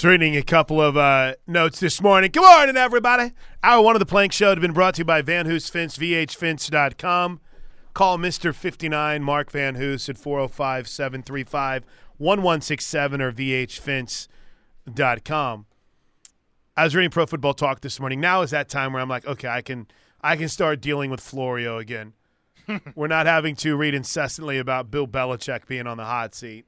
Just reading a couple of uh, notes this morning. Good morning, everybody. Hour one of the Plank Show has been brought to you by Van Hoos Fence, VHFence.com. Call Mr. 59, Mark Van Hoos, at 405 735 1167 or VHFence.com. I was reading Pro Football Talk this morning. Now is that time where I'm like, okay, I can I can start dealing with Florio again. We're not having to read incessantly about Bill Belichick being on the hot seat.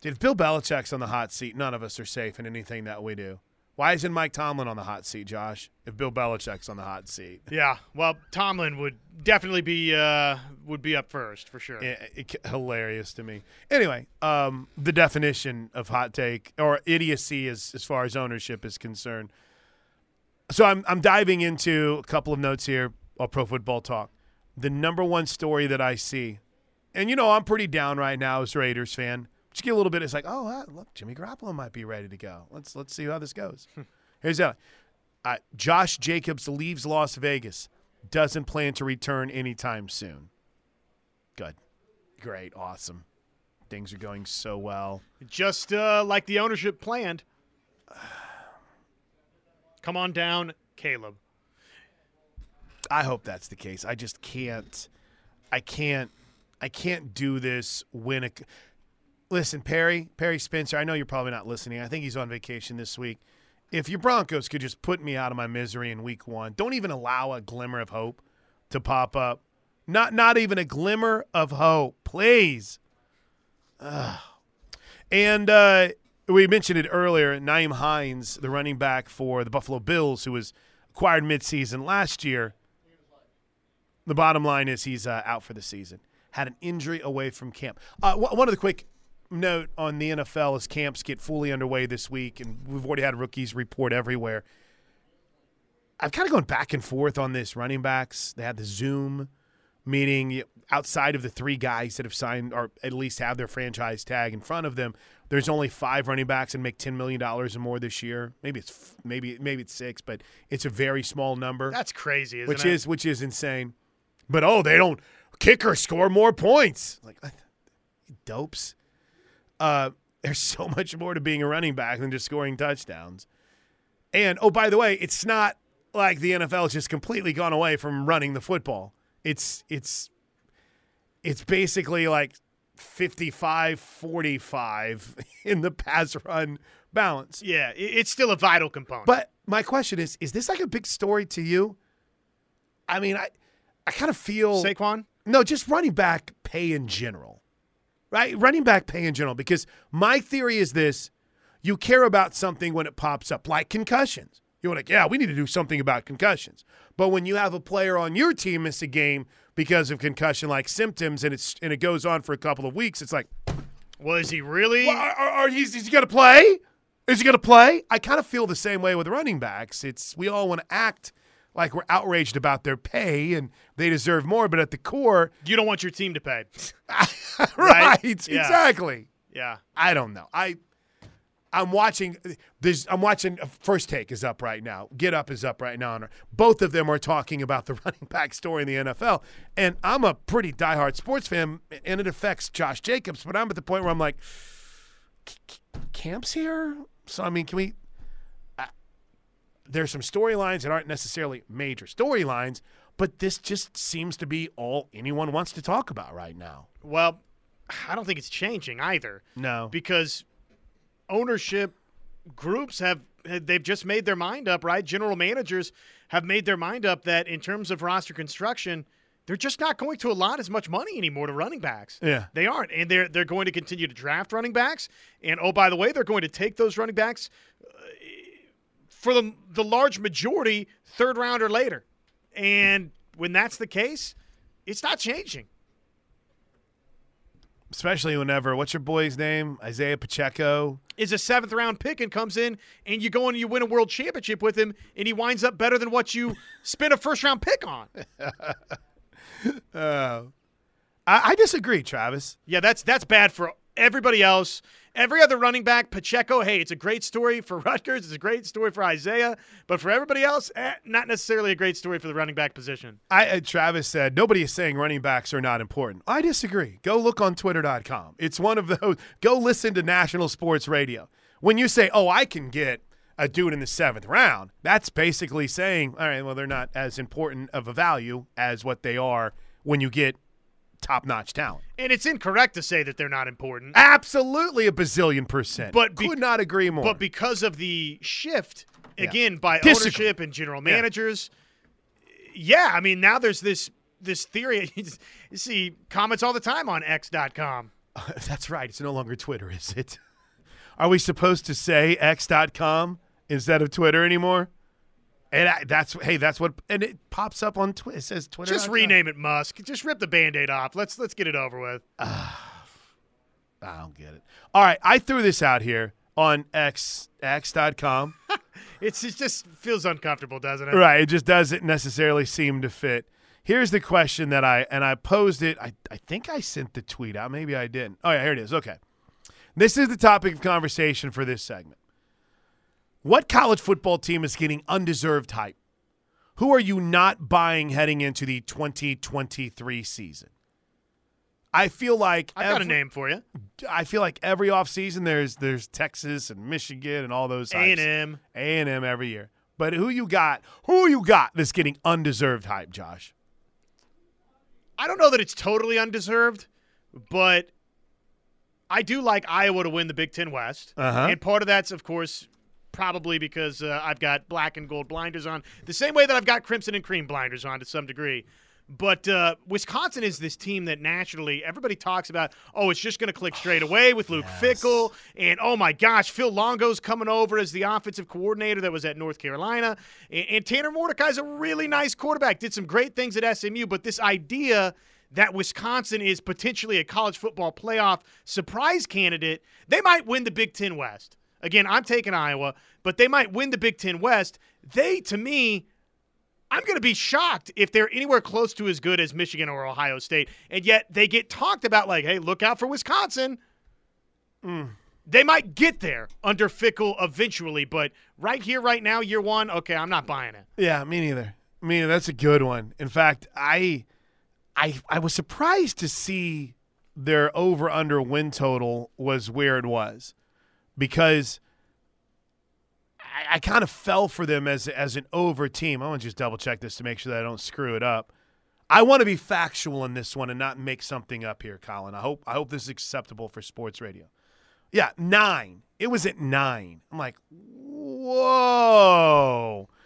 Dude, if Bill Belichick's on the hot seat, none of us are safe in anything that we do. Why isn't Mike Tomlin on the hot seat, Josh? If Bill Belichick's on the hot seat, Yeah, well, Tomlin would definitely be uh, would be up first for sure. it, it, hilarious to me. Anyway, um, the definition of hot take or idiocy as as far as ownership is concerned. So I'm I'm diving into a couple of notes here of Pro Football Talk. The number one story that I see, and you know I'm pretty down right now as Raiders fan. Just get a little bit. It's like, oh, uh, look, Jimmy Garoppolo might be ready to go. Let's let's see how this goes. Here's that. Uh, Josh Jacobs leaves Las Vegas. Doesn't plan to return anytime soon. Good, great, awesome. Things are going so well. Just uh, like the ownership planned. Come on down, Caleb. I hope that's the case. I just can't. I can't. I can't do this when a. Listen, Perry, Perry Spencer. I know you're probably not listening. I think he's on vacation this week. If your Broncos could just put me out of my misery in Week One, don't even allow a glimmer of hope to pop up. Not, not even a glimmer of hope, please. Ugh. And uh, we mentioned it earlier. Nyheim Hines, the running back for the Buffalo Bills, who was acquired midseason last year. The bottom line is he's uh, out for the season. Had an injury away from camp. Uh, w- one of the quick note on the NFL as camps get fully underway this week, and we've already had rookies report everywhere. I've kind of gone back and forth on this running backs. They had the Zoom meeting outside of the three guys that have signed or at least have their franchise tag in front of them. There's only five running backs and make ten million dollars or more this year. Maybe it's maybe maybe it's six, but it's a very small number That's crazy, isn't which it? is which is insane. But oh, they don't kicker score more points. Like dopes. Uh, there's so much more to being a running back than just scoring touchdowns. And oh, by the way, it's not like the NFL has just completely gone away from running the football. It's it's it's basically like 55-45 in the pass run balance. yeah, it's still a vital component. But my question is, is this like a big story to you? I mean, I I kind of feel Saquon, no, just running back pay in general. Right? Running back pay in general because my theory is this, you care about something when it pops up like concussions. You're like, yeah, we need to do something about concussions. But when you have a player on your team miss a game because of concussion like symptoms and it's and it goes on for a couple of weeks, it's like, was he really? well, are, are, are he's, is he going to play? Is he going to play? I kind of feel the same way with running backs. It's we all want to act like we're outraged about their pay and they deserve more, but at the core, You don't want your team to pay. right? Right? Yeah. Exactly. Yeah. I don't know. I I'm watching. There's I'm watching. Uh, First take is up right now. Get up is up right now. And both of them are talking about the running back story in the NFL. And I'm a pretty diehard sports fan, and it affects Josh Jacobs. But I'm at the point where I'm like, "C- c- camps here. So I mean, can we? There's some storylines that aren't necessarily major storylines, but this just seems to be all anyone wants to talk about right now. Well, I don't think it's changing either. No. because ownership groups have they've just made their mind up, right? General managers have made their mind up that in terms of roster construction, they're just not going to allot as much money anymore to running backs. Yeah. They aren't, and they're they're going to continue to draft running backs. And oh, by the way, they're going to take those running backs for the the large majority third round or later. And when that's the case, it's not changing. especially whenever what's your boy's name Isaiah Pacheco. is a seventh round pick and comes in and you go and you win a world championship with him and he winds up better than what you spent a first round pick on. Uh, I, I disagree, Travis. Yeah, that's that's bad for everybody else. Every other running back, Pacheco, hey, it's a great story for Rutgers. It's a great story for Isaiah. But for everybody else, eh, not necessarily a great story for the running back position. I uh, Travis said nobody is saying running backs are not important. I disagree. Go look on Twitter.com. It's one of those. Go listen to national sports radio. When you say, "Oh, I can get a dude in the seventh round," that's basically saying, "All right, well, they're not as important of a value as what they are when you get top-notch talent." And it's incorrect to say that they're not important. Absolutely, a bazillion percent. But be- could not agree more. But because of the shift Yeah. again by Disagree. ownership and general managers, yeah. I mean now there's this this theory. You see comments all the time on X.com. that's right. It's no longer Twitter, is it? Are we supposed to say x.com instead of Twitter anymore? And I, that's hey, that's what and it pops up on Twitter. It says Twitter. Just rename it Musk. Just rip the band-aid off. Let's let's get it over with. I don't get it. All right, I threw this out here on x x.com. It's it just feels uncomfortable, doesn't it? right, it just doesn't necessarily seem to fit. Here's the question that I and I posed it. I, I think I sent the tweet out. Maybe I didn't. Oh yeah, here it is. Okay. This is the topic of conversation for this segment. What college football team is getting undeserved hype? Who are you not buying heading into the 2023 season? I feel like I've got a name for you. I feel like every offseason there's there's Texas and Michigan and all those A and M. A and M every year. But who you got? Who you got that's getting undeserved hype, Josh? I don't know that it's totally undeserved, but I do like Iowa to win the Big Ten West. Uh-huh. And part of that's, of course, probably because uh, I've got black and gold blinders on, the same way that I've got crimson and cream blinders on to some degree. But uh, Wisconsin is this team that naturally everybody talks about. Oh, it's just going to click straight away with Luke Fickell, and oh my gosh, Phil Longo's coming over as the offensive coordinator that was at North Carolina, and, and Tanner Mordecai's a really nice quarterback. Did some great things at SMU, but this idea that Wisconsin is potentially a college football playoff surprise candidate, they might win the Big Ten West. Again, I'm taking Iowa, but they might win the Big Ten West. They, to me, I'm going to be shocked if they're anywhere close to as good as Michigan or Ohio State. And yet they get talked about like, hey, look out for Wisconsin. Mm. They might get there under Fickell eventually, but right here, right now, year one, okay, I'm not buying it. Yeah, me neither. Me neither. That's a good one. In fact, I I I was surprised to see their over under win total was where it was. Because I, I kind of fell for them as as an over team. I want to just double check this to make sure that I don't screw it up. I want to be factual in this one and not make something up here, Colin. I hope I hope this is acceptable for sports radio. Yeah, nine. It was at nine. I'm like, whoa.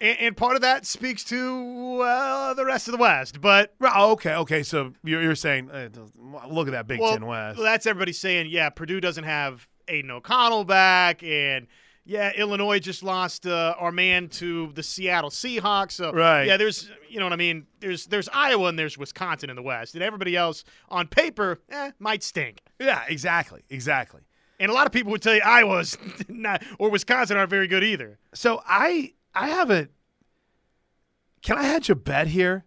And, and part of that speaks to well, the rest of the West. But oh, okay, okay. So you're, you're saying, uh, look at that Big well, Ten West. that's everybody saying, yeah, Purdue doesn't have Aidan O'Connell back, and yeah, Illinois just lost uh, our man to the Seattle Seahawks. So Right. yeah, there's you know what I mean. There's there's Iowa and there's Wisconsin in the West, and everybody else on paper eh, might stink. yeah, exactly, exactly. And a lot of people would tell you Iowa's not, or Wisconsin aren't very good either. So I I have a. Can I hedge a bet here?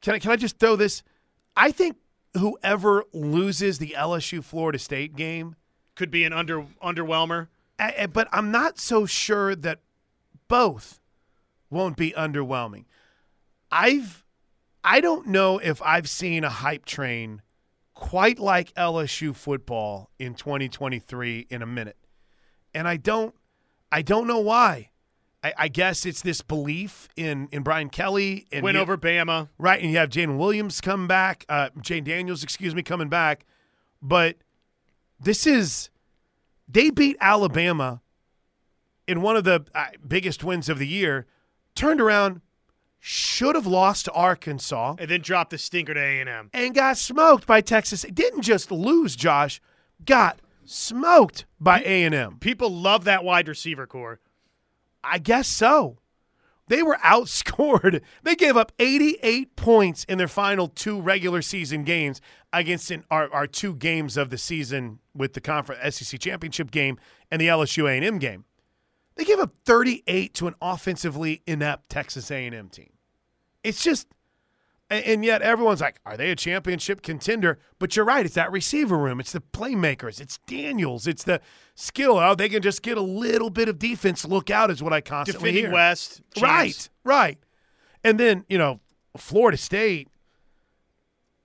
Can I can I just throw this? I think whoever loses the LSU Florida State game, Could be an under underwhelmer. I- but I'm not so sure that both won't be underwhelming. I've I don't know if I've seen a hype train quite like LSU football in 2023 in a minute. And I don't I don't know why. I, I guess it's this belief in in Brian Kelly and Win over Bama. Right, and you have Jayden Williams come back, uh, Jayden Daniels, excuse me, coming back. But this is, they beat Alabama in one of the uh, biggest wins of the year, turned around, should have lost to Arkansas, And then dropped the stinker to A&M. and got smoked by Texas. It Didn't just lose, Josh, got smoked by A&M. People love that wide receiver core. I guess so. They were outscored. They gave up 88 points in their final two regular season games against in our, our two games of the season with the conference SEC championship game and the LSU A&M game. They gave up 38 to an offensively inept Texas A&M team. It's just and, yet everyone's like, are they a championship contender? But you're right. It's that receiver room. It's the playmakers. It's Daniels. It's the skill. Oh, they can just get a little bit of defense. Look out is what I constantly Defending hear. West. chance. Right, right. And then, you know, Florida State,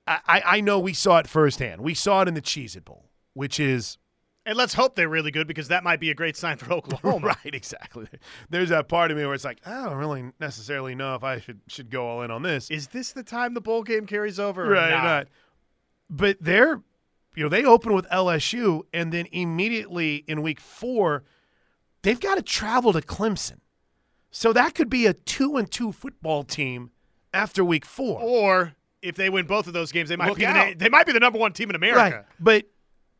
I, I, I know we saw it firsthand. We saw it in the Cheez It Bowl, which is And let's hope they're really good because that might be a great sign for Oklahoma. right, exactly. There's that part of me where it's like, I don't really necessarily know if I should should go all in on this. Is this the time the bowl game carries over? or right, not? not. But they're, you know, they open with LSU, and then immediately in week four, they've got to travel to Clemson. So that could be a two and two football team after week four. Or if they win both of those games, they might Look be the, they might be the number one team in America. Right. But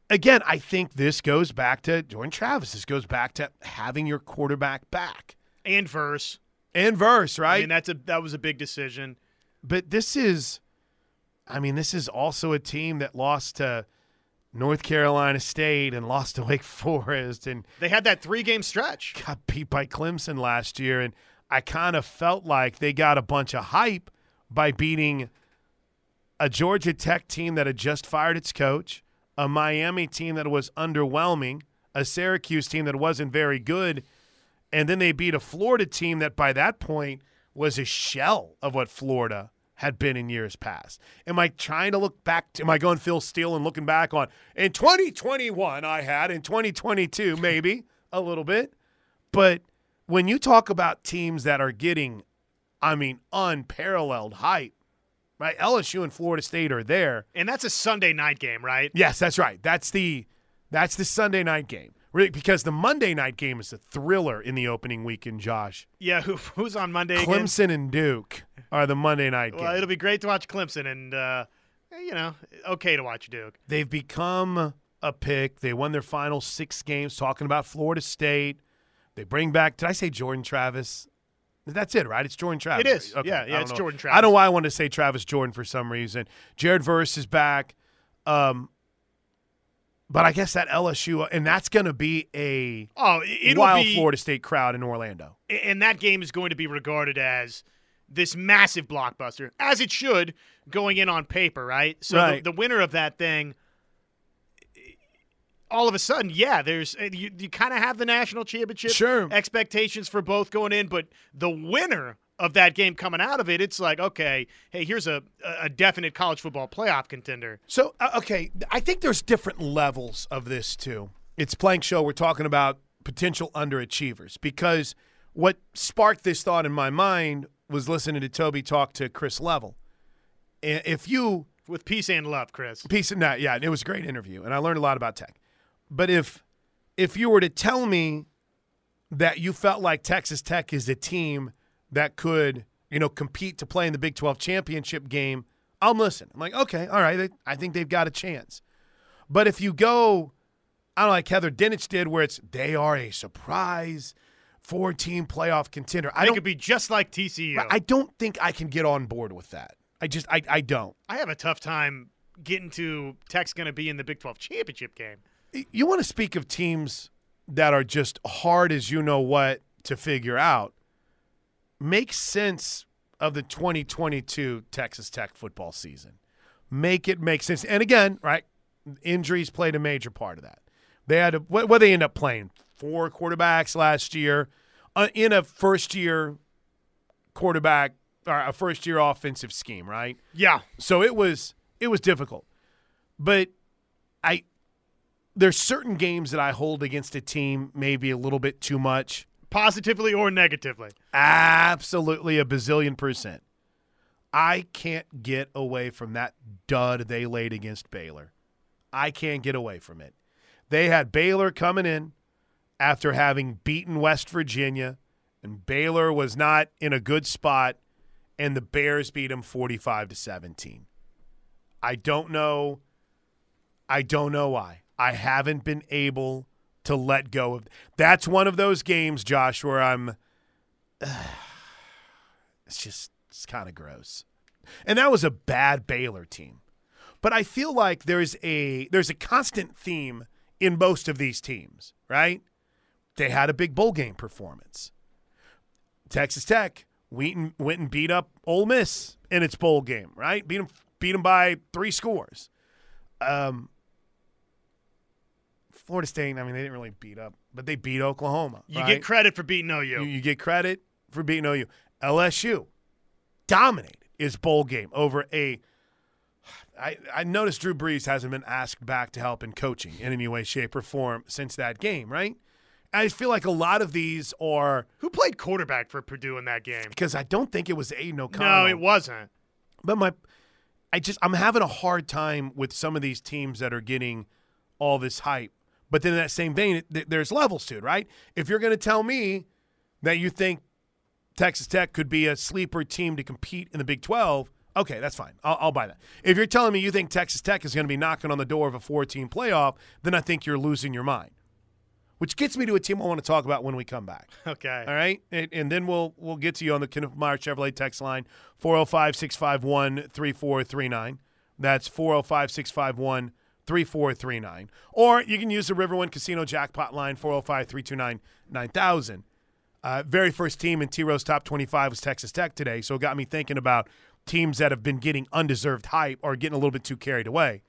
again, I think this goes back to Jordan Travis. This goes back to having your quarterback back And verse. and verse, right? I mean, that's a that was a big decision. but this is, I mean, this is also a team that lost to North Carolina State and lost to Wake Forest and They had that three game stretch. got beat by Clemson last year. And I kind of felt like they got a bunch of hype by beating a Georgia Tech team that had just fired its coach, a Miami team that was underwhelming, a Syracuse team that wasn't very good, and then they beat a Florida team that by that point was a shell of what Florida had been in years past. Am I trying to look back? To, am I going Phil Steele and looking back on in 2021 I had in 2022 maybe a little bit, but when you talk about teams that are getting, I mean, unparalleled hype, right? LSU and Florida State are there. And that's a Sunday night game, right? Yes, that's right. That's the that's the Sunday night game. Really, because the Monday night game is a thriller in the opening weekend, Josh. Yeah, who, who's on Monday again? Clemson and Duke are the Monday night Well, game. it'll be great to watch Clemson and, uh, you know, okay to watch Duke. They've become a pick. They won their final six games. Talking about Florida State, they bring back. Did I say Jordan Travis? That's it, right? It's Jordan Travis. It is. Okay, Yeah, yeah, it's know. Jordan Travis. I don't know why I wanted to say Travis Jordan for some reason. Jared Verse is back. Um, but I guess that LSU, and that's going to be a Oh, wild be, Florida State crowd in Orlando. and that game is going to be regarded as this massive blockbuster, as it should, going in on paper, right? So Right. The, the winner of that thing, all of a sudden, yeah, there's uh, you, you kind of have the national championship Sure. expectations for both going in, but the winner of that game coming out of it, it's like, okay, hey, here's a a definite college football playoff contender. So, uh, okay, I think there's different levels of this too. It's Plank Show. We're talking about potential underachievers because what sparked this thought in my mind was listening to Toby talk to Chris Level. If you With peace and love, Chris. Peace and that, yeah, it was a great interview, and I learned a lot about tech. But if if you were to tell me that you felt like Texas Tech is a team that could, you know, compete to play in the Big 12 championship game, I'm listen. I'm like, okay, all right, I think they've got a chance. But if you go, I don't know, like Heather Dinich did, where it's they are a surprise four-team playoff contender. I They could be just like TCU. I don't think I can get on board with that. I just, I, I don't. I have a tough time getting to Tech's going to be in the Big 12 championship game. You want to speak of teams that are just hard as you know what to figure out. Make sense of the 2022 Texas Tech football season. Make it make sense. And again, right, injuries played a major part of that. They had to, what, what they end up playing four quarterbacks last year uh, in a first year quarterback or a first year offensive scheme, right? Yeah. So it was it was difficult. But I there's certain games that I hold against a team maybe a little bit too much. Positively or negatively. Absolutely a bazillion percent. I can't get away from that dud they laid against Baylor. I can't get away from it. They had Baylor coming in after having beaten West Virginia, and Baylor was not in a good spot, and the Bears beat them 45 to 17. I don't know. I don't know why. I haven't been able to let go of. That's one of those games, Josh, where I'm. it's just it's kind of gross. And that was a bad Baylor team. But I feel like there's a there's a constant theme in most of these teams, right? They had a big bowl game performance. Texas Tech and, went and beat up Ole Miss in its bowl game, right? Beat them beat them by three scores. Um, Florida State, I mean, they didn't really beat up, but they beat Oklahoma. You right? get credit for beating OU. You, you get credit for beating OU. LSU dominated its bowl game over a I, I noticed Drew Brees hasn't been asked back to help in coaching in any way, shape, or form since that game, right? I feel like a lot of these are Who played quarterback for Purdue in that game? because I don't think it was Aidan O'Connell. No, it wasn't. But my, I just I'm having a hard time with some of these teams that are getting all this hype. But then in that same vein, th- there's levels to it, right? If you're going to tell me that you think Texas Tech could be a sleeper team to compete in the Big 12, okay, that's fine. I'll, I'll buy that. If you're telling me you think Texas Tech is going to be knocking on the door of a four-team playoff, then I think you're losing your mind. Which gets me to a team I want to talk about when we come back. Okay. All right, and, and then we'll we'll get to you on the Kenneth Meyer Chevrolet text line 405-651-3439. That's oh 405-651-3439. Or you can use the Riverwind Casino jackpot line 405-329-9000. Uh, very first team in T Rose top 25 was Texas Tech today, so it got me thinking about teams that have been getting undeserved hype or getting a little bit too carried away.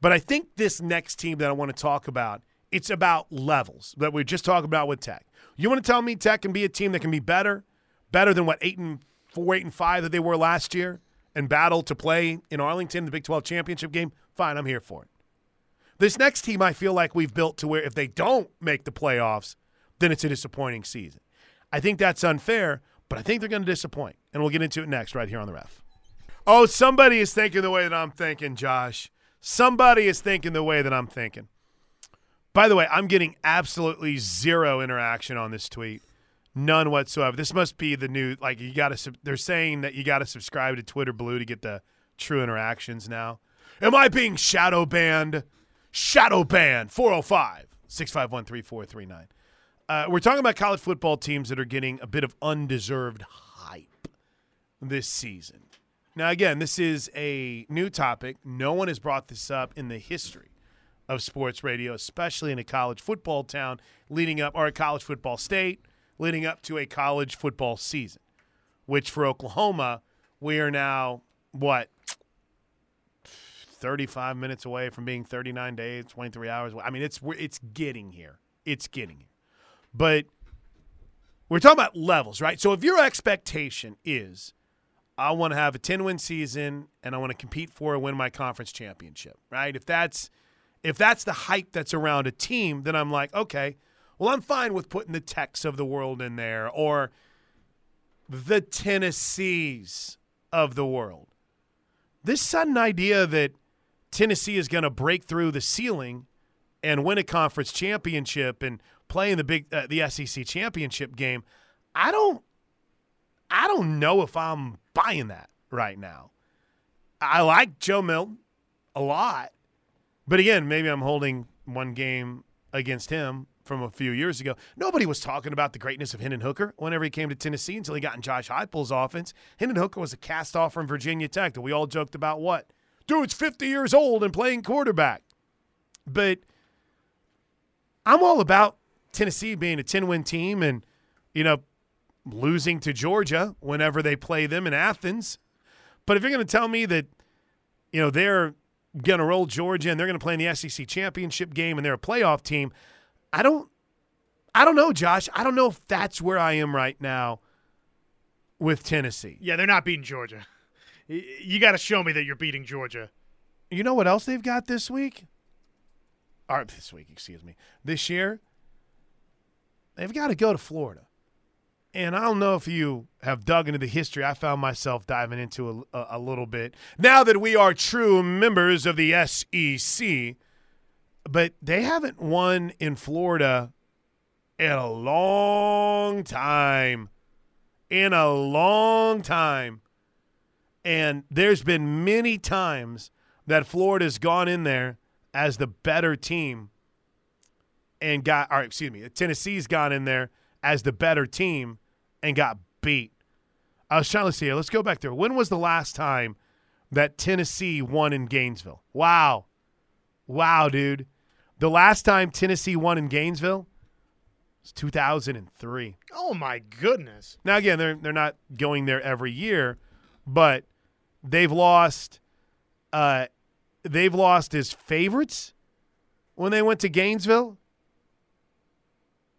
But I think this next team that I want to talk about, it's about levels that we just talked about with Tech. You want to tell me Tech can be a team that can be better, better than what eight and four, eight and five that they were last year, and battle to play in Arlington the Big 12 championship game? Fine, I'm here for it. This next team, I feel like we've built to where if they don't make the playoffs, then it's a disappointing season. I think that's unfair, but I think they're going to disappoint, and we'll get into it next right here on the ref. Oh, somebody is thinking the way that I'm thinking, Josh. Somebody is thinking the way that I'm thinking. By the way, I'm getting absolutely zero interaction on this tweet. None whatsoever. This must be the new like you got to they're saying that you got to subscribe to Twitter Blue to get the true interactions now. Am I being shadow banned? Shadow banned 405 651 3439. Uh, we're talking about college football teams that are getting a bit of undeserved hype this season. Now, again, this is a new topic. No one has brought this up in the history of sports radio, especially in a college football town leading up, or a college football state leading up to a college football season, which for Oklahoma, we are now, what, 35 minutes away from being 39 days, 23 hours. I mean, it's it's getting here. It's getting here. But we're talking about levels, right? So if your expectation is I want to have a 10 win season and I want to compete for and win my conference championship, right? If that's if that's the hype that's around a team, then I'm like, okay, well, I'm fine with putting the Techs of the world in there or the Tennessees of the world. This sudden idea that Tennessee is going to break through the ceiling and win a conference championship and play in the big uh, the SEC championship game, I don't I don't know if I'm buying that right now. I like Joe Milton a lot. But again, maybe I'm holding one game against him from a few years ago. Nobody was talking about the greatness of Hendon Hooker whenever he came to Tennessee until he got in Josh Heupel's offense. Hendon Hooker was a cast off from Virginia Tech that we all joked about what? Dude's 50 years old and playing quarterback. But I'm all about Tennessee being a 10 win team and, you know, losing to Georgia whenever they play them in Athens. But if you're going to tell me that, you know, they're going to roll Georgia and they're going to play in the SEC championship game and they're a playoff team, I don't I don't know, Josh. I don't know if that's where I am right now with Tennessee. Yeah, they're not beating Georgia. You got to show me that you're beating Georgia. You know what else they've got this week? Or this week, excuse me. This year, they've got to go to Florida. And I don't know if you have dug into the history. I found myself diving into a, a, a little bit now that we are true members of the SEC. But they haven't won in Florida in a long time. In a long time. And there's been many times that Florida's gone in there as the better team and got, or excuse me, Tennessee's gone in there as the better team and got beat. I was trying to see. Let's go back there. When was the last time that Tennessee won in Gainesville? Wow. Wow, dude. The last time Tennessee won in Gainesville was 2003. Oh my goodness. Now again, they're they're not going there every year, but they've lost uh they've lost as favorites when they went to Gainesville.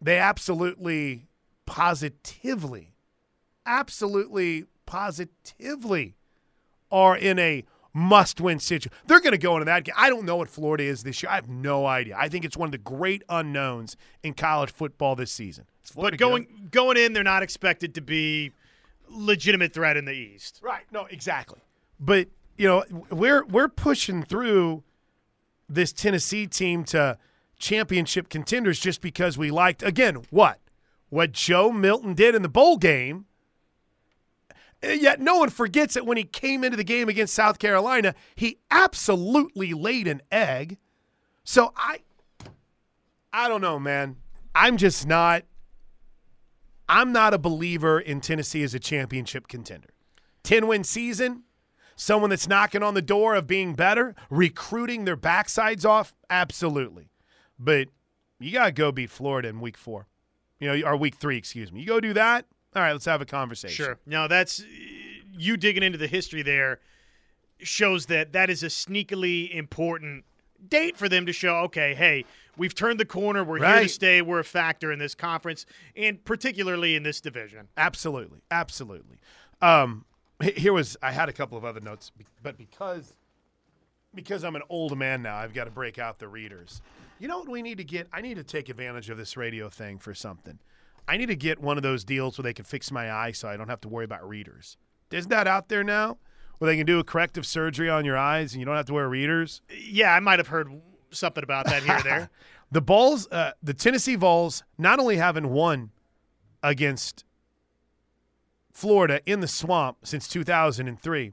They absolutely positively absolutely positively are in a must win situation. They're going to go into that game. I don't know what Florida is this year. I have no idea. I think it's one of the great unknowns in college football this season. But going good? going in, they're not expected to be legitimate threat in the East. Right. No, exactly. But you know, we're we're pushing through this Tennessee team to championship contenders just because we liked again what what Joe Milton did in the bowl game. Yet no one forgets that when he came into the game against South Carolina, he absolutely laid an egg. So I I don't know, man. I'm just not I'm not a believer in Tennessee as a championship contender. 10 win season, someone that's knocking on the door of being better, recruiting their backsides off, absolutely. But you got to go beat Florida in week four, you know, or week three, excuse me. You go do that. All right, let's have a conversation. Sure. No, that's you digging into the history there shows that that is a sneakily important date for them to show, okay, hey, we've turned the corner. We're right. here to stay. We're a factor in this conference, and particularly in this division. Absolutely, absolutely. Um, here was I had a couple of other notes, but because because I'm an old man now, I've got to break out the readers. You know what we need to get? I need to take advantage of this radio thing for something. I need to get one of those deals where they can fix my eye so I don't have to worry about readers. Isn't that out there now? Where they can do a corrective surgery on your eyes and you don't have to wear readers? Yeah, I might have heard something about that here or there. the Vols, uh, the Tennessee Vols, not only haven't won against Florida in the swamp since 2003,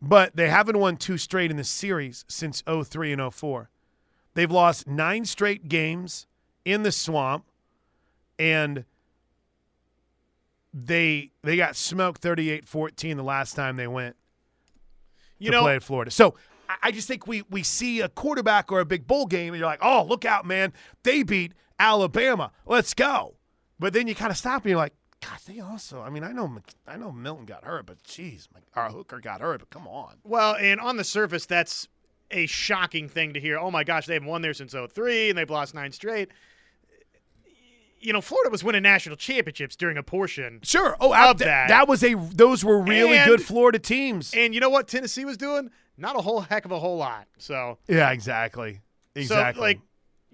but they haven't won two straight in the series since 03 and 04. They've lost nine straight games in the swamp, and they they got smoked 38-14 the last time they went you to know, play at Florida. So I just think we we see a quarterback or a big bowl game, and you're like, oh, look out, man! They beat Alabama. Let's go. But then you kind of stop and you're like, God, they also. I mean, I know I know Milton got hurt, but geez, our hooker got hurt. But come on. Well, and on the surface, that's a shocking thing to hear. Oh my gosh, they haven't won there since 03 and they've lost nine straight. You know, Florida was winning national championships during a portion. Sure. Oh, of that. That was a. Those were really and, good Florida teams. And you know what Tennessee was doing? Not a whole heck of a whole lot. So. Yeah, exactly. Exactly. So, like,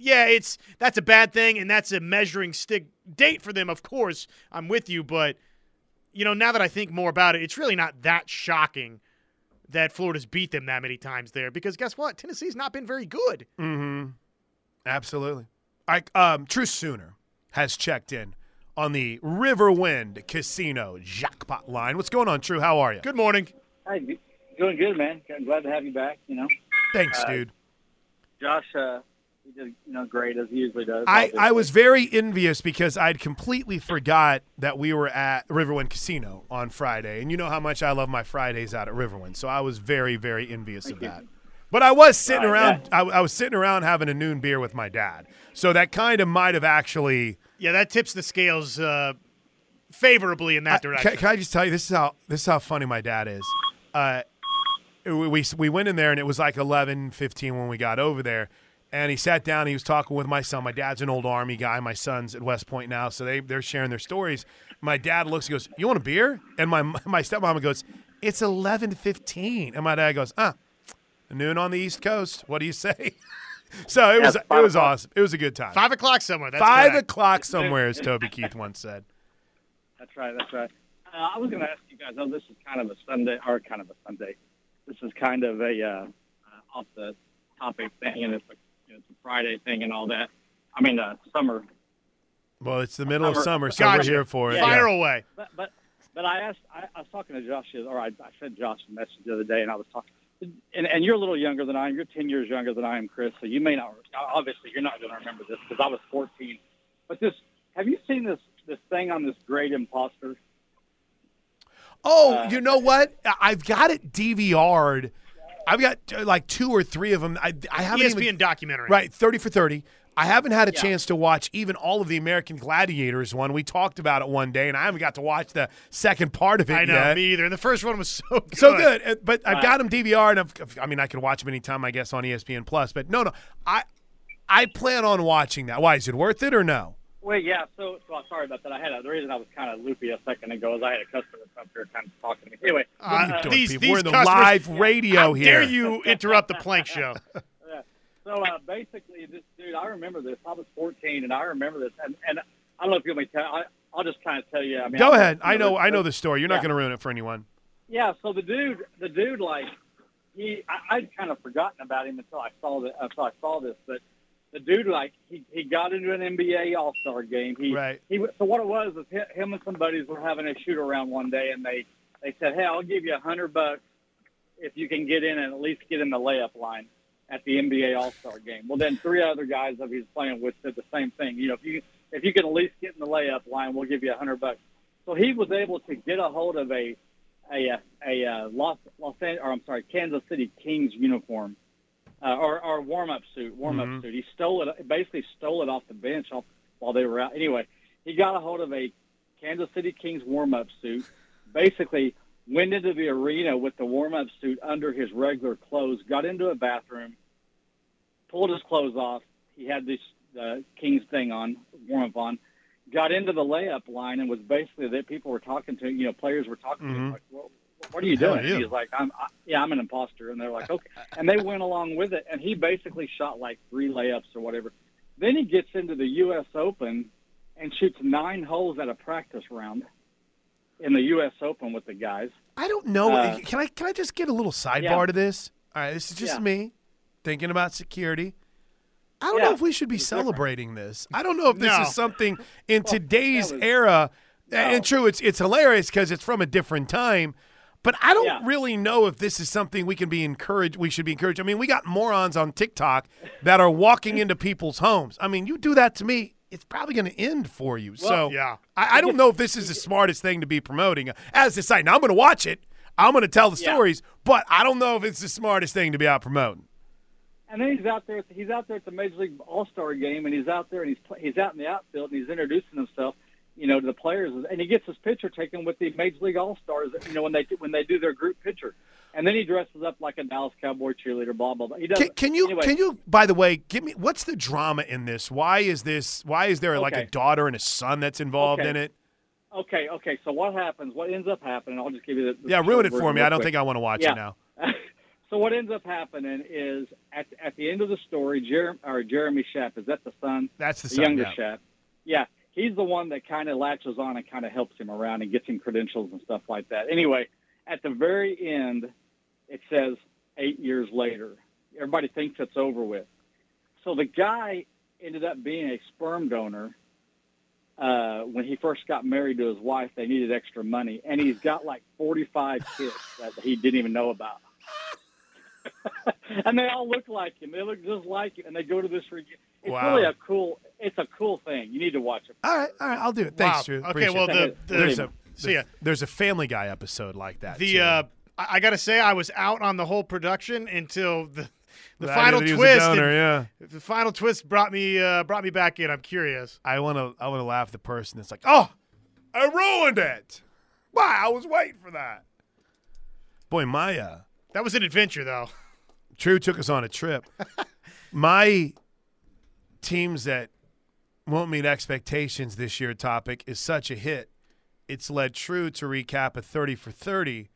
yeah, it's that's a bad thing, and that's a measuring stick date for them. Of course, I'm with you, but you know, now that I think more about it, it's really not that shocking that Florida's beat them that many times there because guess what? Tennessee's not been very good. Mm-hmm. Absolutely. I um True Sooner has checked in on the Riverwind Casino jackpot line. What's going on, True? How are you? Good morning. Hi, doing good, man. I'm glad to have you back. You know. Thanks, uh, dude. Josh, uh, he did you know great as he usually does. I, I was very envious because I'd completely forgot that we were at Riverwind Casino on Friday, and you know how much I love my Fridays out at Riverwind, so I was very very envious Thank of you. that. But I was sitting right, around. yeah. I, I, was sitting around having a noon beer with my dad, so that kind of might have actually. Yeah, that tips the scales uh, favorably in that I, direction. Can, can, I just tell you this is how this is how funny my dad is. Uh, we, we we went in there and it was like 11, 15 when we got over there and he sat down. He was talking with my son. My dad's an old army guy. My son's at West Point now, so they they're sharing their stories. My dad looks. He goes, "You want a beer?" And my my stepmom goes, "It's eleven fifteen. And my dad goes, "Ah, noon on the East Coast. What do you say?" so it was it was awesome. It was a good time. Five o'clock somewhere. That's Five correct. o'clock somewhere, as Toby Keith once said. That's right. That's right. Uh, I was going to ask you guys. Oh, this is kind of a Sunday, or kind of a Sunday. This is kind of a uh, uh, off the topic thing, and it's a you know, it's a Friday thing and all that. I mean, uh, summer. Well, it's the middle of summer, so Gotcha. we're here for it. Yeah. Fire Yeah. away. But but but I asked. I, I was talking to Josh, or I, I sent Josh a message the other day, and I was talking. And, and you're a little younger than I am. You're 10 years younger than I am, Chris. So you may not. Obviously, you're not going to remember this because I was 14. But this, have you seen this this thing on this great imposter? Oh, Uh, you know what? I- I've got it DVR'd. I've got uh, like two or three of them. I, I haven't ESPN even documentary. right thirty for thirty. I haven't had a Yeah. chance to watch even all of the American Gladiators one. We talked about it one day, and I haven't got to watch the second part of it I know, yet. me either. And the first one was so good. So good, but I've got them DVR, and I've, I mean, I can watch them anytime, I guess, on ESPN Plus. But no, no, I I plan on watching that. Why is it worth it or no? Well, yeah. So, so I'm sorry about that. I had a, the reason I was kind of loopy a second ago is I had a customer up here kind of talking to me. Anyway, What Uh, doing, these- these We're in the live radio How here. dare you interrupt the plank show? yeah. So uh, basically, this dude, I remember this. I was 14, and I remember this. And, and I don't know if you want me to tell. I, I'll just kind of tell you. I mean, Go I'm- ahead. I you know. I know this. the story. You're not going to ruin it for anyone. Yeah, so the dude, the dude, like he, I, I'd kind of forgotten about him until I saw the, until I saw this. But the dude, like he, he got into an NBA All Star game. He, Right. he, so what it was is hi- him and some buddies were having a shoot around one day, and they, they said, "Hey, I'll give you a hundred bucks if you can get in and at least get in the layup line at the NBA All Star game." Well, then three other guys that he was playing with said the same thing. You know, if you if you can at least get in the layup line, we'll give you a hundred bucks. So he was able to get a hold of a a a, a Los Los Angeles, or I'm sorry, Kansas City Kings uniform, uh, or or warm up suit, warm up Mhm. suit. He stole it, basically stole it off the bench off, while they were out. Anyway, he got a hold of a Kansas City Kings warm up suit. Basically, went into the arena with the warm up suit under his regular clothes. Got into a bathroom, pulled his clothes off. He had this uh, Kings thing on, warm up on got into the layup line and was basically that people were talking to you know players were talking to him Mhm. like well, what are you doing yeah. and he's like i'm I, yeah i'm an imposter and they're like okay and they went along with it and he basically shot like three layups or whatever then he gets into the us open and shoots nine holes at a practice round in the us open with the guys I don't know. Uh, can I can I just get a little sidebar Yeah. to this? All right, this is just Yeah. me thinking about security. I don't Yeah, know if we should be it's different. celebrating this. I don't know if this No. is something in today's was- era. No. And true, it's it's hilarious because it's from a different time. But I don't Yeah. really know if this is something we can be encouraged. We should be encouraged. I mean, we got morons on TikTok that are walking into people's homes. I mean, you do that to me, it's probably going to end for you. so yeah. I, I don't know if this is the smartest thing to be promoting as a site. Now I'm going to watch it. I'm going to tell the Yeah. stories, but I don't know if it's the smartest thing to be out promoting. And then he's out there. He's out there at the Major League All Star game, and he's out there, and he's he's out in the outfield, and he's introducing himself, you know, to the players, and he gets his picture taken with the Major League All Stars, you know, when they when they do their group picture, and then he dresses up like a Dallas Cowboy cheerleader, blah blah blah. He does. Can, can you anyway, can you by the way give me what's the drama in this? Why is this? Why is there like a daughter and a son that's involved Okay. in it? Okay, okay. So what happens? What ends up happening? I'll just give you the. the Yeah, ruin it for me. I don't real think I want to watch Yeah. it now. so what ends up happening is at at the end of the story, Jer- or Jeremy Schaap is that the son? That's the, the son. younger yeah. chap. Yeah, he's the one that kind of latches on and kind of helps him around and gets him credentials and stuff like that. Anyway, at the very end, it says eight years later. Everybody thinks it's over with. So the guy ended up being a sperm donor. Uh, when he first got married to his wife, they needed extra money, and he's got like 45 kids that he didn't even know about. and they all look like him. They look just like him, and they go to this. It's Wow. really a cool. It's a cool thing. You need to watch it. All right, all right, I'll do it. Thanks, wow. Drew. Okay, Appreciate well, the, the, there's a see ya. there's a Family Guy episode like that. The too. uh, I, I got to say, I was out on the whole production until the the I final knew that he was a twist. donor, yeah. The final twist brought me uh, brought me back in. I'm curious. I want to I want to laugh at the person that's like, "Oh, I ruined it." Why? I was waiting for that. Boy, my uh, That was an adventure, though. True took us on a trip. my teams that won't meet expectations this year topic is such a hit. It's led True to recap a 30 for 30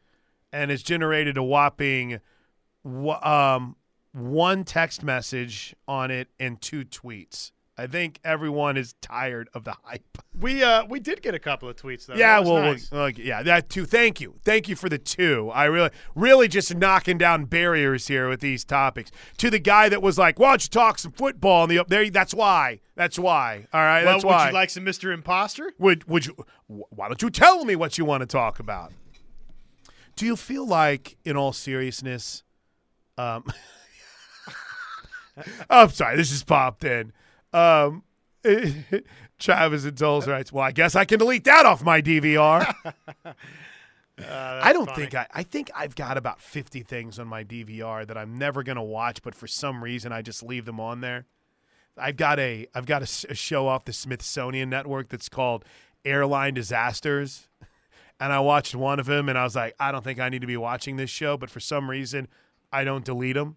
and has generated a whopping um, one text message on it and two tweets. I think everyone is tired of the hype. We uh we did get a couple of tweets though. Yeah, That well, nice. well, like, yeah, that too. Thank you, thank you for the two. I really, really just knocking down barriers here with these topics. To the guy that was like, "Why don't you talk some football?" in the up there, that's why. That's why. All right, well, that's would why. you like some Mr. Imposter? would would you? Why don't you tell me what you want to talk about? Do you feel like, in all seriousness, um, I'm sorry, this just popped in. Um, Travis and Tolls writes, "Well, I guess I can delete that off my DVR." Uh, I don't funny. think I. I think I've got about fifty things on my DVR that I'm never going to watch, but for some reason I just leave them on there. I've got a. I've got a show off the Smithsonian Network that's called Airline Disasters, and I watched one of them, and I was like, I don't think I need to be watching this show, but for some reason, I don't delete them.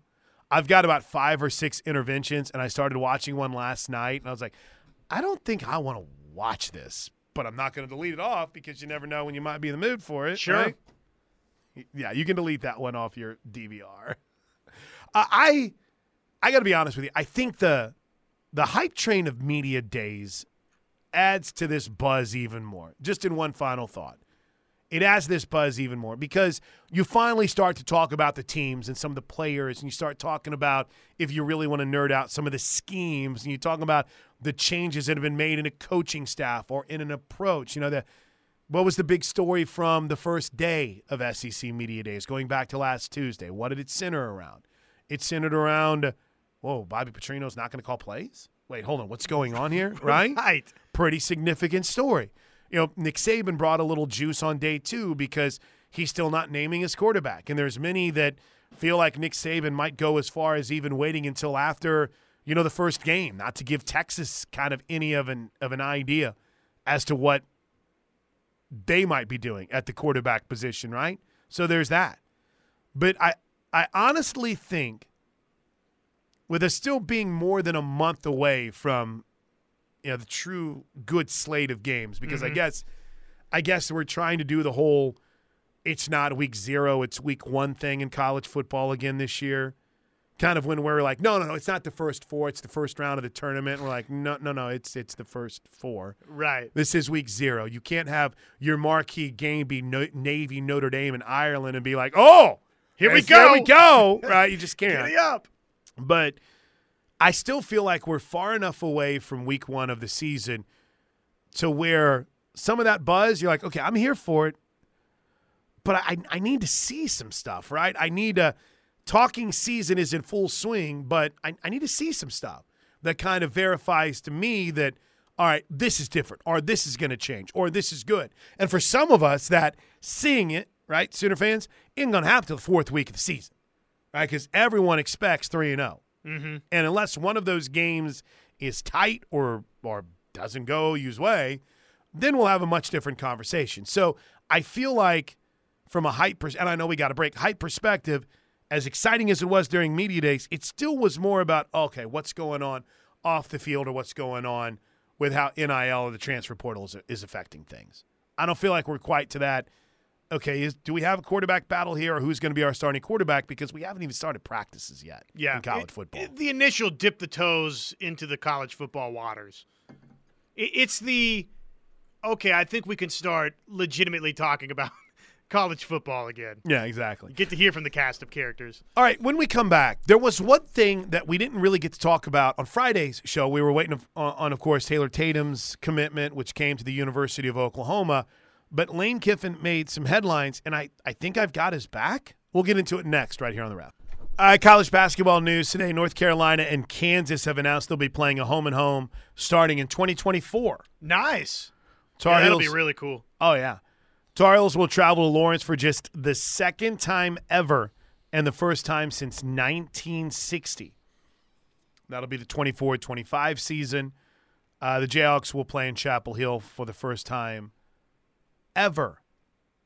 I've got about five or six interventions, and I started watching one last night, and I was like, I don't think I want to watch this, but I'm not going to delete it off because you never know when you might be in the mood for it. Sure. right? Yeah, you can delete that one off your DVR. Uh, I I got to be honest with you. I think the the hype train of media days adds to this buzz even more. Just in one final thought. It adds this buzz even more because you finally start to talk about the teams and some of the players, and you start talking about if you really want to nerd out some of the schemes, and you talk about the changes that have been made in a coaching staff or in an approach. You know, the what was the big story from the first day of SEC Media Days, going back to last Tuesday? What did it center around? It centered around, whoa, Bobby Petrino's not going to call plays? Wait, hold on. What's going on here? Right? Right. Pretty significant story. You know, Nick Saban brought a little juice on day two because he's still not naming his quarterback. And there's many that feel like Nick Saban might go as far as even waiting until after, you know, the first game, not to give Texas kind of any of an of an idea as to what they might be doing at the quarterback position, right? So there's that. But I I honestly think with us still being more than a month away from you know the true good slate of games because I guess I guess we're trying to do the whole it's not week 0, it's week 1 thing in college football again this year. Kind of when we're like, no, no, no, it's not the first four, it's the first round of the tournament. We're like, no, no, no, it's it's the first four. Right. This is week zero. You can't have your marquee game be no- Navy, Notre Dame, and Ireland and be like, oh, Here we go, Here we go. Right? You just can't. Giddy up. But I still feel like we're far enough away from week one of the season to where some of that buzz, you're like, okay, I'm here for it, but I, I need to see some stuff, right? I need to. Talking season is in full swing, but I, I need to see some stuff that kind of verifies to me that, all right, this is different, or this is going to change, or this is good. And for some of us, that seeing it, right, Sooner fans, isn't going to happen till the fourth week of the season right? Because everyone expects three and oh. Zero, and unless one of those games is tight or or doesn't go use way, then we'll have a much different conversation. So I feel like, from a hype pers- and I know we got a break hype perspective, as exciting as it was during media days, it still was more about okay, what's going on off the field or what's going on with how NIL or the transfer portal is, is affecting things. I don't feel like we're quite to that okay, is do we have a quarterback battle here or who's going to be our starting quarterback because we haven't even started practices yet Yeah. in college It- football. it- the initial dip the toes into the college football waters. It, it's the okay. I think we can start legitimately talking about college football again. yeah, exactly. Get to hear from the cast of characters. All right, when we come back, there was one thing that we didn't really get to talk about on Friday's show. We were waiting on, on of course, Taylor Tatum's commitment, which came to the University of Oklahoma. But Lane Kiffin made some headlines, and I, I think I've got his back. We'll get into it next, right here on the wrap. All right, college basketball news today. North Carolina and Kansas have announced they'll be playing a home and home starting in 2024. Nice. Tar Yeah, that'll be Heels- really cool. Oh yeah, Tar Heels will travel to Lawrence for just the second time ever, and the first time since 1960. That'll be the 24-25 season. Uh, the Jayhawks will play in Chapel Hill for the first time ever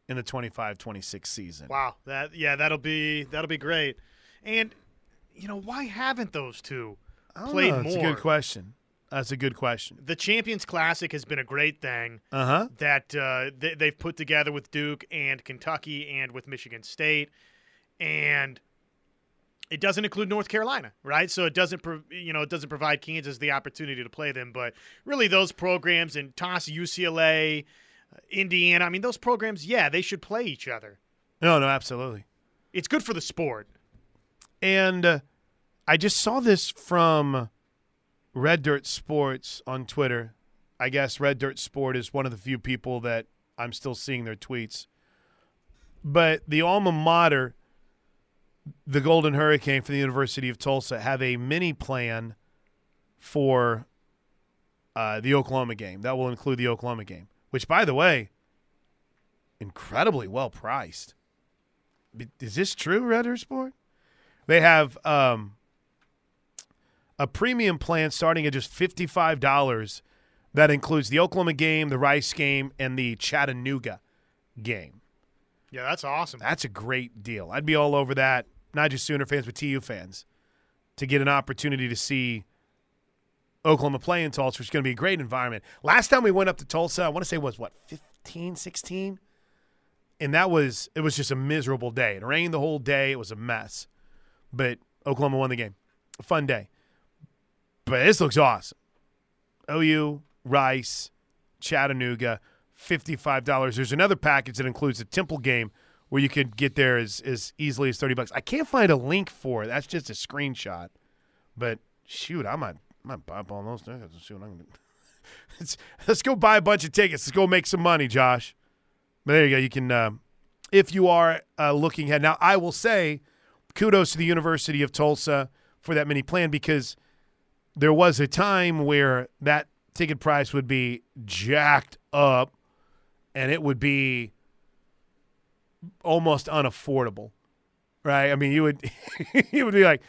in the 25-26 season. Wow. That yeah, that'll be that'll be great. And you know why haven't those two played know. more? That's a good question. That's a good question. The Champions Classic has been a great thing. Uh huh. that uh, they, they've put together with Duke and Kentucky and with Michigan State, and it doesn't include North Carolina, right? So it doesn't, pro- you know, it doesn't provide Kansas the opportunity to play them. But really, those programs and toss UCLA, Indiana. I mean, those programs, yeah, they should play each other. No, no, absolutely. It's good for the sport. And uh, I just saw this from Red Dirt Sports on Twitter. I guess Red Dirt Sport is one of the few people that I'm still seeing their tweets. But the alma mater, the Golden Hurricane for the University of Tulsa, have a mini plan for uh, the Oklahoma game. That will include the Oklahoma game, which, by the way, incredibly well priced. Is this true, Red Dirt Sport? They have um, a premium plan starting at just $55 that includes the Oklahoma game, the Rice game, and the Chattanooga game. Yeah, that's awesome. That's a great deal. I'd be all over that, not just Sooner fans, but TU fans, to get an opportunity to see Oklahoma play in Tulsa, which is going to be a great environment. Last time we went up to Tulsa, I want to say was what 15, 16? and that was it was just a miserable day. It rained the whole day. It was a mess. But Oklahoma won the game. A fun day. But this looks awesome. OU, Rice, Chattanooga, fifty-five dollars. There's another package that includes a Temple game where you could get there as, as easily as thirty bucks. I can't find a link for it. That's just a screenshot. But shoot, I might I might buy up all those tickets and see what I can. let's, let's go buy a bunch of tickets. Let's go make some money, Josh. But there you go. You can, uh, if you are uh, looking ahead. Now, I will say kudos to the University of Tulsa for that mini plan because there was a time where that ticket price would be jacked up and it would be almost unaffordable. Right? I mean, you would you would be like,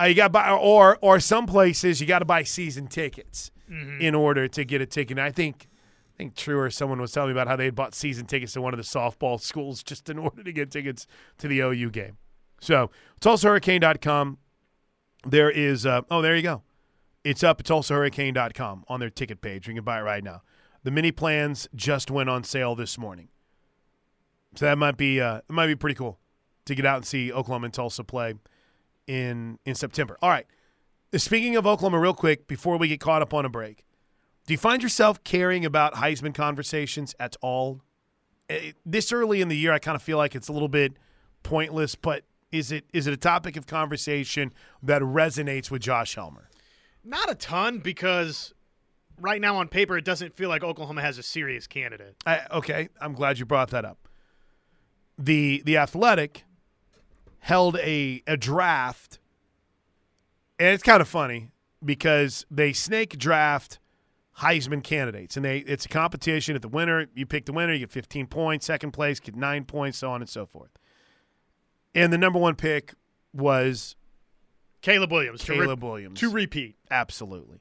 uh, you got buy, or or some places you got to buy season tickets Mm-hmm. in order to get a ticket. And I think I think Truer, someone was telling me about how they had bought season tickets to one of the softball schools just in order to get tickets to the OU game. So, TulsaHurricane.com. There is, uh, oh, there you go. It's up at TulsaHurricane.com on their ticket page. You can buy it right now. The mini plans just went on sale this morning. So that might be uh, it might be pretty cool to get out and see Oklahoma and Tulsa play in in September. All right. Speaking of Oklahoma, real quick, before we get caught up on a break, do you find yourself caring about Heisman conversations at all? Eh, This early in the year, I kind of feel like it's a little bit pointless, but is it is it a topic of conversation that resonates with Josh Helmer? Not a ton because right now on paper it doesn't feel like Oklahoma has a serious candidate. I, okay, I'm glad you brought that up. The the Athletic held a a draft, and it's kind of funny because they snake draft Heisman candidates, and they it's a competition. At the winner, you pick the winner, you get 15 points. Second place, get nine points, so on and so forth. And the number one pick was Caleb Williams. to re- Caleb Williams. to repeat. Absolutely.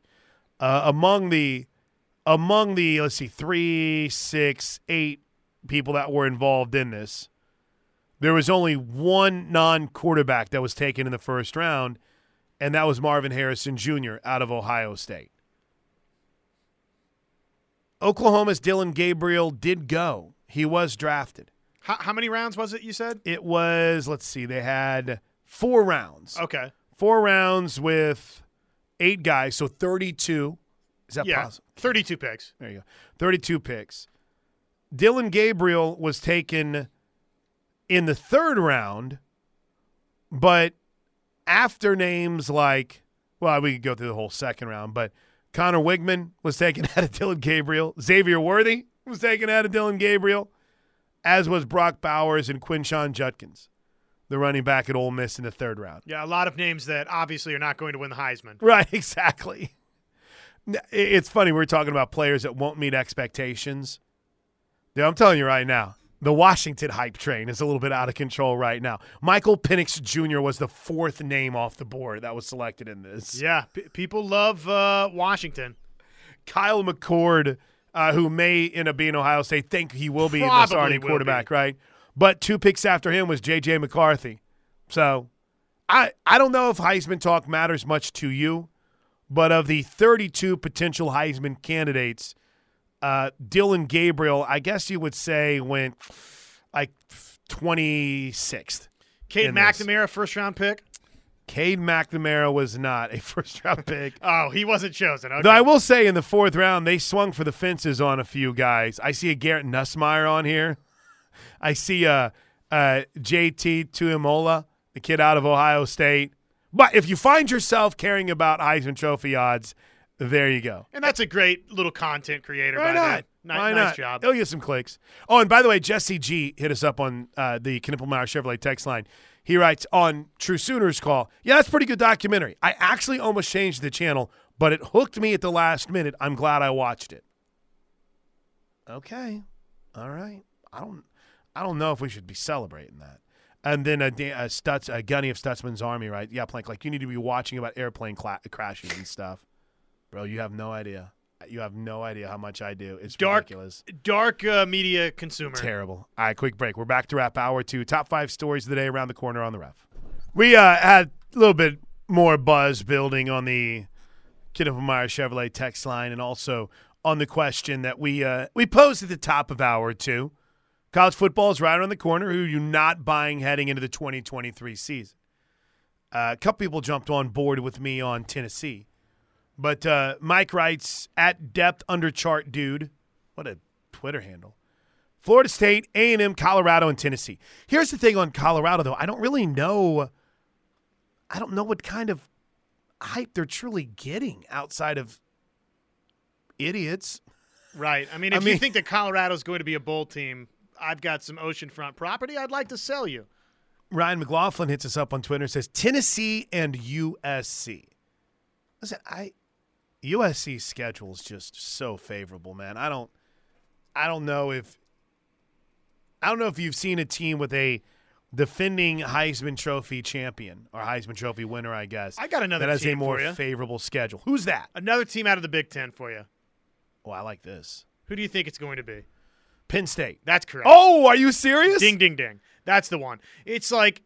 Uh, among the among the let's see three, six, eight people that were involved in this, there was only one non-quarterback that was taken in the first round, and that was Marvin Harrison Jr. out of Ohio State. Oklahoma's Dillon Gabriel did go. He was drafted. How, how many rounds was it you said? It was let's see, they had four rounds. Okay. Four rounds with eight guys, so 32. Is that Yeah. possible? 32 picks. There you go. 32 picks. Dillon Gabriel was taken in the third round, but after names like, well, we could go through the whole second round, but Conner Weigman was taken out of Dillon Gabriel. Xavier Worthy was taken out of Dillon Gabriel, as was Brock Bowers and Quinshon Judkins, the running back at Ole Miss in the third round. Yeah, a lot of names that obviously are not going to win the Heisman. Right, exactly. It's funny we're talking about players that won't meet expectations. Yeah, I'm telling you right now, the Washington hype train is a little bit out of control right now. Michael Penix Jr. was the fourth name off the board that was selected in this. Yeah, p- people love uh, Washington. Kyle McCord, uh, who may end up being Ohio State, think he will be the starting quarterback, be. right? But two picks after him was J.J. McCarthy. So I I don't know if Heisman talk matters much to you, but of the 32 potential Heisman candidates, uh, Dillon Gabriel, I guess you would say went like 26th. Cade In this. McNamara, first round pick. Cade McNamara was not a first round pick. Oh, he wasn't chosen. Okay. Though I will say in the fourth round, they swung for the fences on a few guys. I see a Garrett Nussmeier on here. I see a, a JT Tuimoloau, the kid out of Ohio State. But if you find yourself caring about Heisman Trophy odds, there you go. and that's a great little content creator. Why by not? that. Ni- Why nice not? job. He'll get some clicks. Oh, and by the way, Jesse G hit us up on uh, the Knippelmeyer Chevrolet text line. He writes on True Sooners call. Yeah, that's a pretty good documentary. I actually almost changed the channel, but it hooked me at the last minute. I'm glad I watched it. Okay, all right. I don't, I don't know if we should be celebrating that. And then a, a Stutz, a Gunny of Stutzman's Army, right? Yeah, Plank. Like you need to be watching about airplane cla- crashes and stuff, bro. You have no idea. You have no idea how much I do. It's Dark- ridiculous. Dark uh, media consumer. Terrible. All right, quick break. We're back to wrap hour two. Top five stories of the day around the corner on the ref. We uh, had a little bit more buzz building on the Kiddermeyer Chevrolet text line, and also on the question that we uh, we posed at the top of hour two. College football is right around the corner. Who are you not buying heading into the 2023 season? Uh, a couple people jumped on board with me on Tennessee, but uh, Mike writes at depth under chart dude. What a Twitter handle. Florida State, A&M, Colorado, and Tennessee. Here's the thing on Colorado, though. I don't really know. I don't know what kind of hype they're truly getting outside of idiots. Right. I mean, I if you think that Colorado's going to be a bowl team, I've got some oceanfront property I'd like to sell you. Ryan McLaughlin hits us up on Twitter and says Tennessee and USC. Listen, I USC's schedule is just so favorable, man. I don't I don't know if I don't know if you've seen a team with a defending Heisman Trophy champion or Heisman Trophy winner, I guess. I got another that has a more favorable schedule. Who's that? Another team out of the Big Ten for you. Oh, I like this. Who do you think it's going to be? Penn State. That's correct. Oh, are you serious? Ding, ding, ding. That's the one. It's like,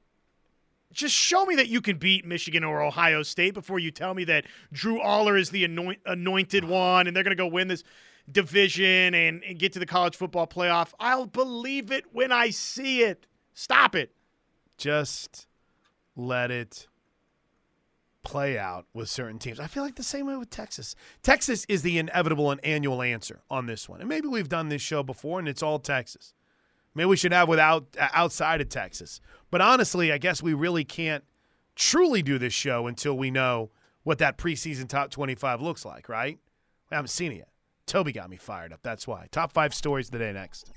just show me that you can beat Michigan or Ohio State before you tell me that Drew Allar is the anoint, anointed one and they're going to go win this division and, and get to the college football playoff. I'll believe it when I see it. Stop it. just let it play out with certain teams. I feel like the same way with Texas. Texas is the inevitable and annual answer on this one. And maybe we've done this show before and it's all Texas. Maybe we should have without uh, outside of Texas. But honestly, I guess we really can't truly do this show until we know what that preseason top 25 looks like, right? I haven't seen it yet. Toby got me fired up. That's why. Top 5 stories of the day next.